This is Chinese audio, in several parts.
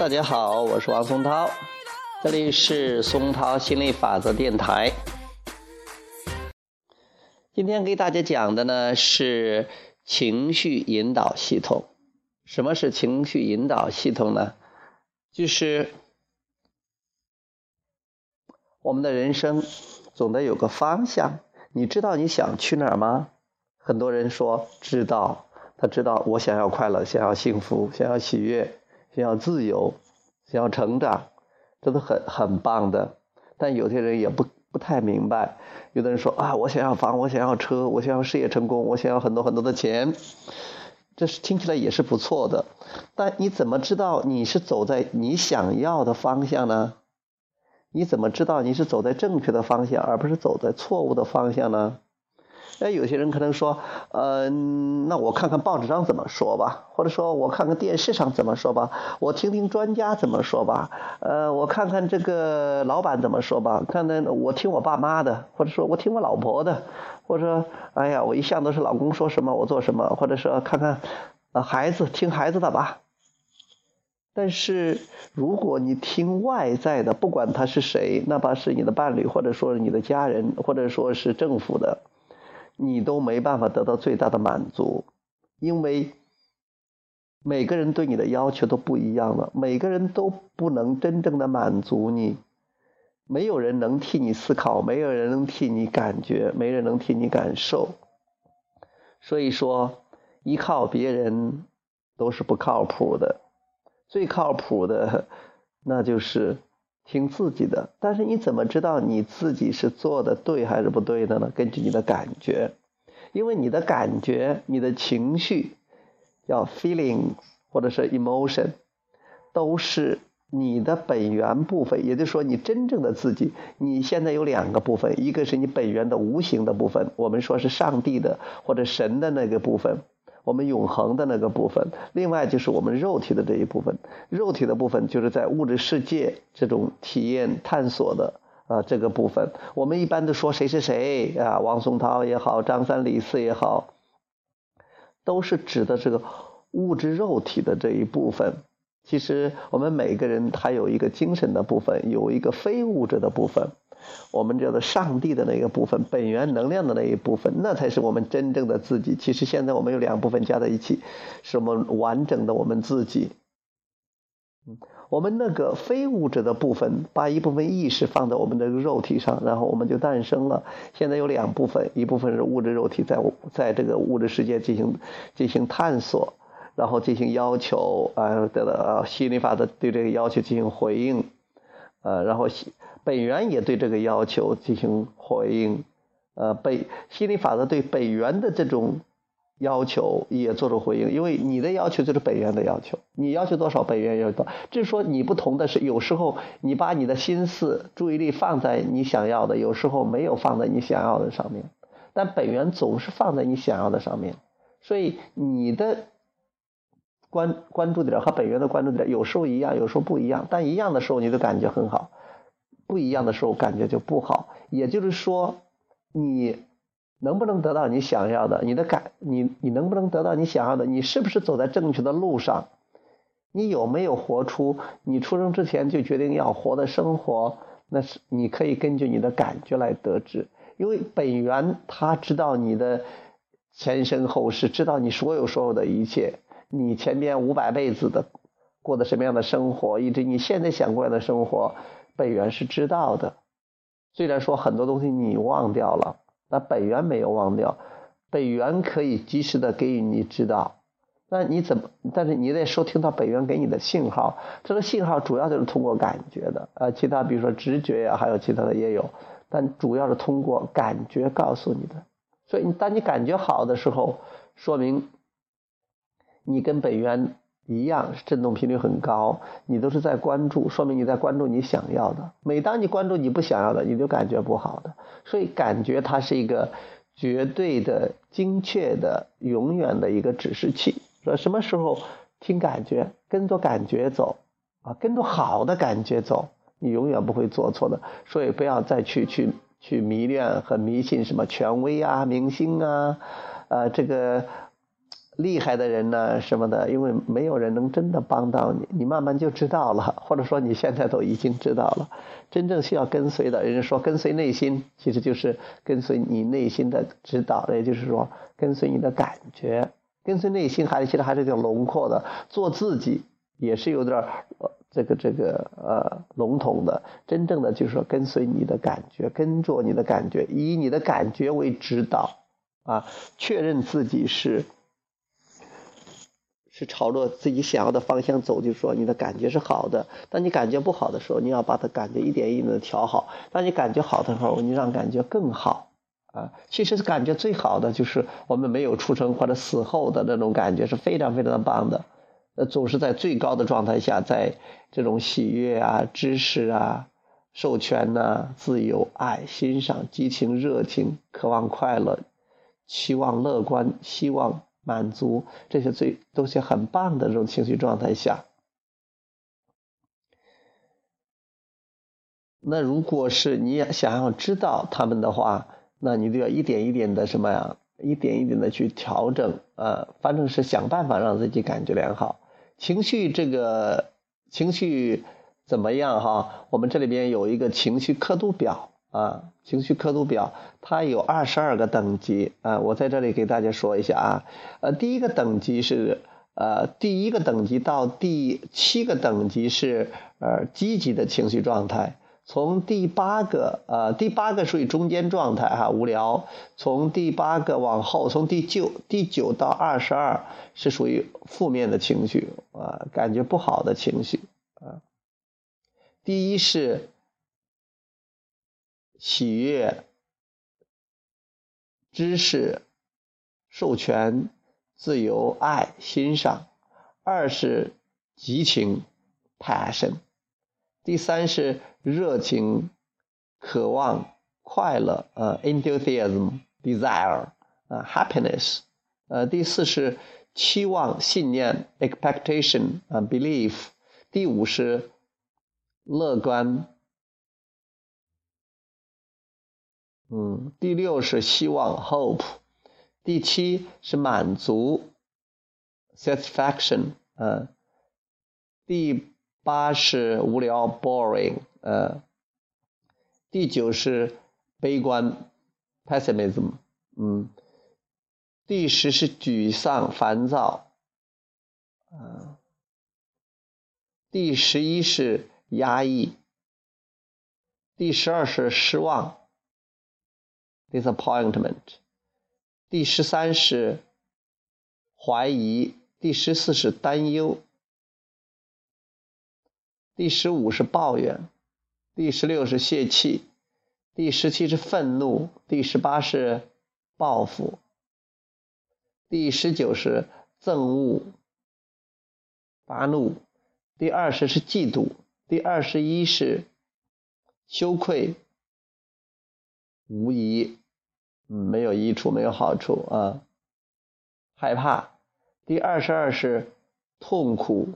大家好，我是王松涛，这里是松涛心理法则电台。今天给大家讲的呢是情绪引导系统。什么是情绪引导系统呢？就是我们的人生总得有个方向。你知道你想去哪儿吗？很多人说知道，他知道我想要快乐，想要幸福，想要喜悦。想要自由，想要成长，这都很很棒的。但有些人也不不太明白。有的人说啊，我想要房，我想要车，我想要事业成功，我想要很多很多的钱，这是听起来也是不错的。但你怎么知道你是走在你想要的方向呢？你怎么知道你是走在正确的方向，而不是走在错误的方向呢？哎，有些人可能说，呃，那我看看报纸上怎么说吧，或者说我看看电视上怎么说吧，我听听专家怎么说吧，呃，我看看这个老板怎么说吧，看看我听我爸妈的，或者说我听我老婆的，或者说，哎呀，我一向都是老公说什么我做什么，或者说看看，呃，孩子听孩子的吧。但是如果你听外在的，不管他是谁，哪怕是你的伴侣，或者说你的家人，或者说是政府的。你都没办法得到最大的满足，因为每个人对你的要求都不一样了，每个人都不能真正的满足你，没有人能替你思考，没有人能替你感觉，没人能替你感受。所以说，依靠别人都是不靠谱的，最靠谱的 那就是听自己的。但是你怎么知道你自己是做的对还是不对的呢？根据你的感觉。因为你的感觉、你的情绪，叫 feelings 或者是 emotion，都是你的本源部分。也就是说，你真正的自己，你现在有两个部分，一个是你本源的无形的部分，我们说是上帝的或者神的那个部分，我们永恒的那个部分；另外就是我们肉体的这一部分。肉体的部分就是在物质世界这种体验探索的。啊，这个部分我们一般都说谁是谁啊，王松涛也好，张三李四也好，都是指的这个物质肉体的这一部分。其实我们每个人他有一个精神的部分，有一个非物质的部分，我们叫做上帝的那个部分，本源能量的那一部分，那才是我们真正的自己。其实现在我们有两部分加在一起，是我们完整的我们自己。嗯。我们那个非物质的部分，把一部分意识放在我们的肉体上，然后我们就诞生了。现在有两部分，一部分是物质肉体，在在这个物质世界进行进行探索，然后进行要求啊，得到心理法则对这个要求进行回应，呃，然后本源也对这个要求进行回应，呃，本心理法则对本源的这种。要求也做出回应，因为你的要求就是本源的要求，你要求多少，本源要多。只是说你不同的是，有时候你把你的心思、注意力放在你想要的，有时候没有放在你想要的上面，但本源总是放在你想要的上面。所以你的关关注点和本源的关注点有时候一样，有时候不一样。但一样的时候你的感觉很好，不一样的时候感觉就不好。也就是说，你。能不能得到你想要的？你的感，你你能不能得到你想要的？你是不是走在正确的路上？你有没有活出你出生之前就决定要活的生活？那是你可以根据你的感觉来得知，因为本源他知道你的前生后世，知道你所有所有的一切，你前边五百辈子的过的什么样的生活，以及你现在想过的生活，本源是知道的。虽然说很多东西你忘掉了。那本源没有忘掉，本源可以及时的给予你知道。那你怎么？但是你得收听到本源给你的信号，这个信号主要就是通过感觉的。呃，其他比如说直觉呀，还有其他的也有，但主要是通过感觉告诉你的。所以，当你感觉好的时候，说明你跟本源。一样是振动频率很高，你都是在关注，说明你在关注你想要的。每当你关注你不想要的，你就感觉不好的。所以感觉它是一个绝对的、精确的、永远的一个指示器。说什么时候听感觉，跟着感觉走啊，跟着好的感觉走，你永远不会做错的。所以不要再去去去迷恋和迷信什么权威啊、明星啊，呃，这个。厉害的人呢，什么的，因为没有人能真的帮到你，你慢慢就知道了，或者说你现在都已经知道了。真正需要跟随的人说跟随内心，其实就是跟随你内心的指导，也就是说跟随你的感觉，跟随内心还其实还是挺笼括的。做自己也是有点呃这个这个呃笼统的，真正的就是说跟随你的感觉，跟着你的感觉，以你的感觉为指导啊，确认自己是。是朝着自己想要的方向走，就是说你的感觉是好的。当你感觉不好的时候，你要把它感觉一点一点的调好。当你感觉好的时候，你让感觉更好啊。其实感觉最好的就是我们没有出生或者死后的那种感觉是非常非常的棒的。呃，总是在最高的状态下，在这种喜悦啊、知识啊、授权呐、自由、爱、欣赏、激情、热情、渴望快乐、期望乐观、希望。满足这些最都是很棒的这种情绪状态下，那如果是你想要知道他们的话，那你就要一点一点的什么呀？一点一点的去调整啊，反正是想办法让自己感觉良好。情绪这个情绪怎么样哈？我们这里边有一个情绪刻度表。啊，情绪刻度表它有二十二个等级啊，我在这里给大家说一下啊，呃，第一个等级是呃，第一个等级到第七个等级是呃积极的情绪状态，从第八个呃第八个属于中间状态哈，无聊，从第八个往后，从第九第九到二十二是属于负面的情绪啊，感觉不好的情绪啊，第一是。喜悦、知识、授权、自由、爱、欣赏；二是激情 （passion）；第三是热情、渴望、快乐（呃 enthusiasm、desire）；啊，happiness；呃，第四是期望、信念 （expectation）；啊，belief；第五是乐观。嗯，第六是希望 （hope），第七是满足 （satisfaction），嗯，第八是无聊 （boring），呃，第九是悲观 （pessimism），嗯，第十是沮丧、烦躁，嗯，第十一是压抑，第十二是失望。disappointment，第十三是怀疑，第十四是担忧，第十五是抱怨，第十六是泄气，第十七是愤怒，第十八是报复，第十九是憎恶、发怒，第二十是嫉妒，第二十一是羞愧、无疑。没有益处，没有好处啊！害怕。第二十二是痛苦、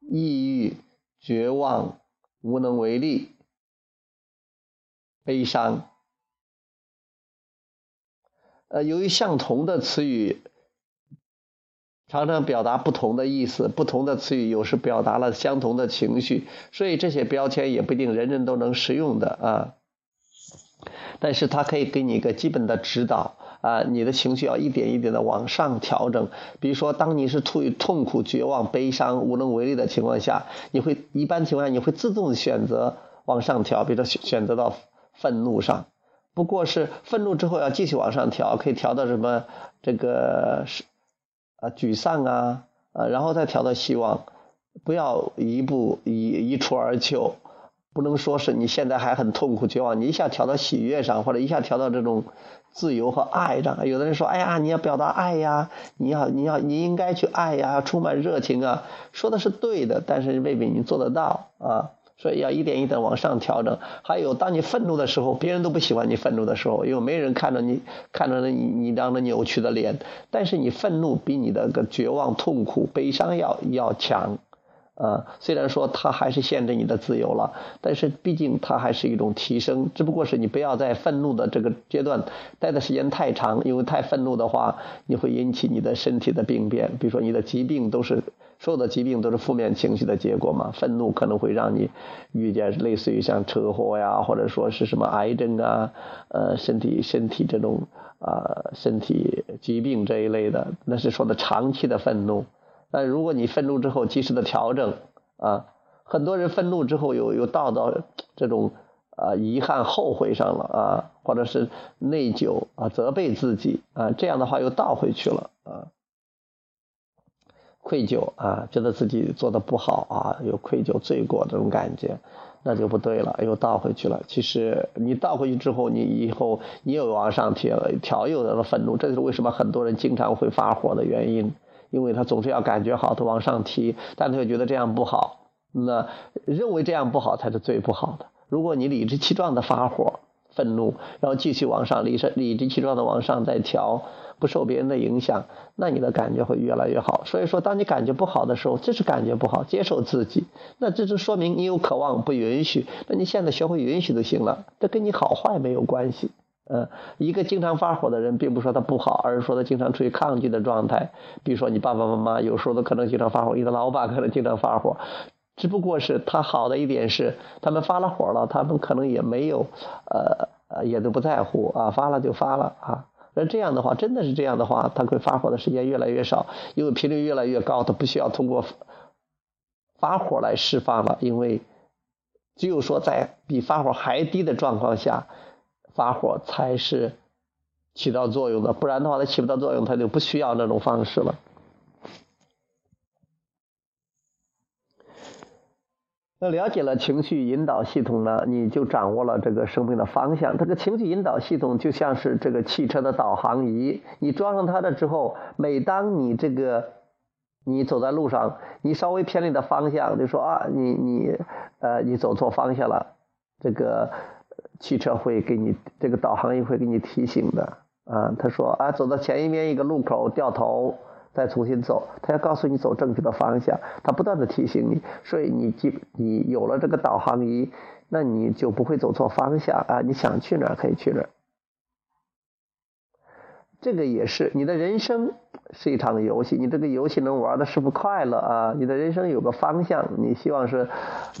抑郁、绝望、无能为力、悲伤。呃，由于相同的词语常常表达不同的意思，不同的词语有时表达了相同的情绪，所以这些标签也不一定人人都能使用的啊。但是它可以给你一个基本的指导啊，你的情绪要一点一点的往上调整。比如说，当你是处于痛苦、绝望、悲伤、无能为力的情况下，你会一般情况下你会自动选择往上调，比如选择到愤怒上。不过是愤怒之后要继续往上调，可以调到什么这个是啊沮丧啊啊，然后再调到希望，不要一步一一蹴而就。不能说是你现在还很痛苦绝望，你一下调到喜悦上，或者一下调到这种自由和爱上。有的人说：“哎呀，你要表达爱呀，你要你要你应该去爱呀，充满热情啊。”说的是对的，但是未必你做得到啊。所以要一点一点往上调整。还有，当你愤怒的时候，别人都不喜欢你愤怒的时候，因为没人看着你看着你你张的扭曲的脸。但是你愤怒比你的个绝望、痛苦、悲伤要要强。啊，虽然说它还是限制你的自由了，但是毕竟它还是一种提升。只不过是你不要在愤怒的这个阶段待的时间太长，因为太愤怒的话，你会引起你的身体的病变。比如说你的疾病都是所有的疾病都是负面情绪的结果嘛。愤怒可能会让你遇见类似于像车祸呀，或者说是什么癌症啊，呃，身体身体这种啊身体疾病这一类的，那是说的长期的愤怒。但如果你愤怒之后及时的调整啊，很多人愤怒之后又又倒到这种啊遗憾后悔上了啊，或者是内疚啊责备自己啊，这样的话又倒回去了啊，愧疚啊，觉得自己做的不好啊，有愧疚罪过这种感觉，那就不对了，又倒回去了。其实你倒回去之后，你以后你又往上调调又的愤怒，这就是为什么很多人经常会发火的原因。因为他总是要感觉好，他往上提，但他又觉得这样不好，那认为这样不好才是最不好的。如果你理直气壮的发火、愤怒，然后继续往上，理直理直气壮的往上再调，不受别人的影响，那你的感觉会越来越好。所以说，当你感觉不好的时候，这是感觉不好，接受自己，那这就说明你有渴望，不允许。那你现在学会允许就行了，这跟你好坏没有关系。嗯，一个经常发火的人，并不说他不好，而是说他经常处于抗拒的状态。比如说，你爸爸妈妈有时候都可能经常发火，你的老板可能经常发火，只不过是他好的一点是，他们发了火了，他们可能也没有，呃，也都不在乎啊，发了就发了啊。那这样的话，真的是这样的话，他会发火的时间越来越少，因为频率越来越高，他不需要通过发火来释放了，因为只有说在比发火还低的状况下。发火才是起到作用的，不然的话，它起不到作用，它就不需要那种方式了。那了解了情绪引导系统呢，你就掌握了这个生命的方向。这个情绪引导系统就像是这个汽车的导航仪，你装上它了之后，每当你这个你走在路上，你稍微偏离的方向，就说啊，你你呃，你走错方向了，这个。汽车会给你这个导航仪会给你提醒的啊，他说啊，走到前一面一个路口掉头，再重新走，他要告诉你走正确的方向，他不断的提醒你，所以你记你有了这个导航仪，那你就不会走错方向啊，你想去哪可以去哪。这个也是你的人生是一场游戏，你这个游戏能玩的是不快乐啊？你的人生有个方向，你希望是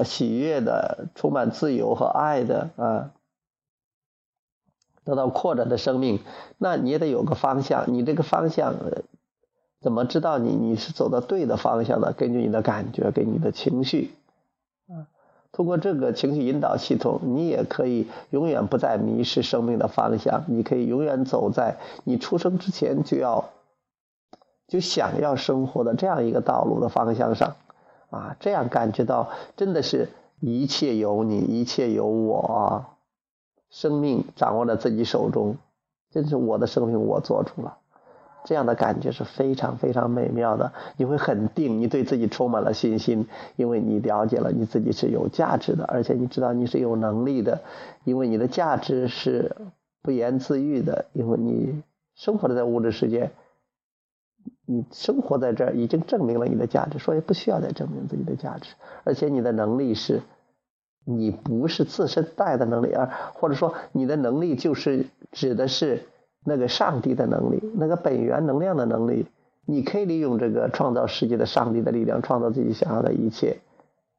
喜悦的、充满自由和爱的啊，得到扩展的生命，那你也得有个方向。你这个方向怎么知道你你是走的对的方向呢？根据你的感觉，给你的情绪啊。通过这个情绪引导系统，你也可以永远不再迷失生命的方向。你可以永远走在你出生之前就要就想要生活的这样一个道路的方向上，啊，这样感觉到真的是一切有你，一切有我，生命掌握在自己手中，真是我的生命我做主了。这样的感觉是非常非常美妙的，你会很定，你对自己充满了信心，因为你了解了你自己是有价值的，而且你知道你是有能力的，因为你的价值是不言自喻的，因为你生活在物质世界，你生活在这儿已经证明了你的价值，所以不需要再证明自己的价值，而且你的能力是，你不是自身带的能力，而或者说你的能力就是指的是。那个上帝的能力，那个本源能量的能力，你可以利用这个创造世界的上帝的力量，创造自己想要的一切。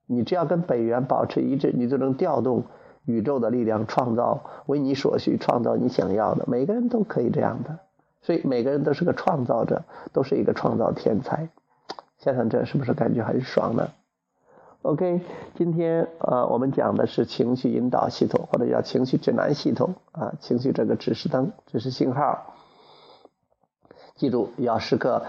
你只要跟本源保持一致，你就能调动宇宙的力量，创造为你所需，创造你想要的。每个人都可以这样的，所以每个人都是个创造者，都是一个创造天才。想想这是不是感觉很爽呢？OK，今天呃，我们讲的是情绪引导系统，或者叫情绪指南系统啊，情绪这个指示灯、指示信号。记住，要时刻、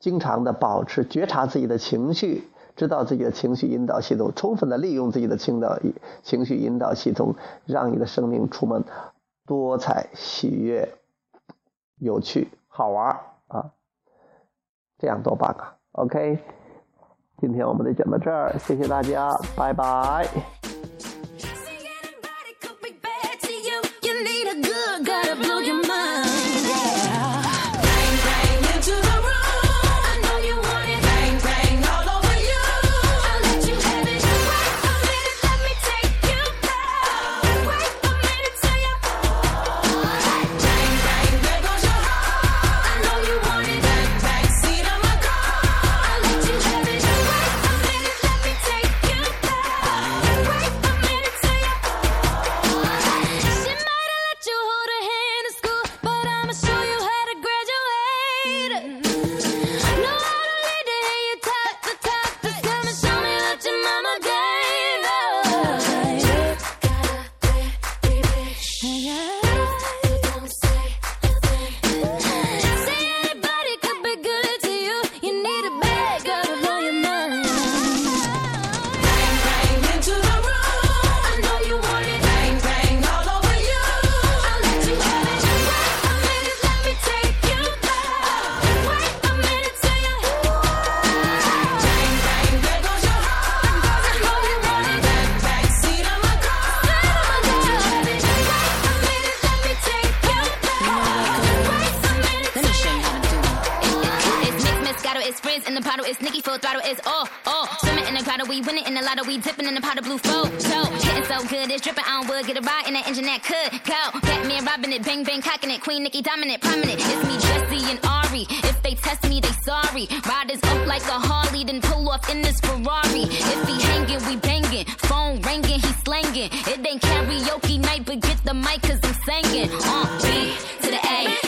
经常的保持觉察自己的情绪，知道自己的情绪引导系统，充分的利用自己的情导情绪引导系统，让你的生命充满多彩、喜悦、有趣、好玩啊，这样多棒啊！OK。今天我们就讲到这儿，谢谢大家，拜拜。Bottle. It's Nicki full throttle. It's oh oh. Swimming in the grotto, we winning in the lotto. We dipping in the pot of blue flow. So hitting so good, it's dripping on wood. Get a ride in that engine that could go. Batman robbing it, bang bang cocking it. Queen Nicki dominant, prominent. It's me, Jesse and Ari. If they test me, they sorry. Riders up like a Harley, then pull off in this Ferrari. If he hanging, we banging. Phone ringing, he slanging. It ain't karaoke night, but get the mic cause I'm singing. Uh, beat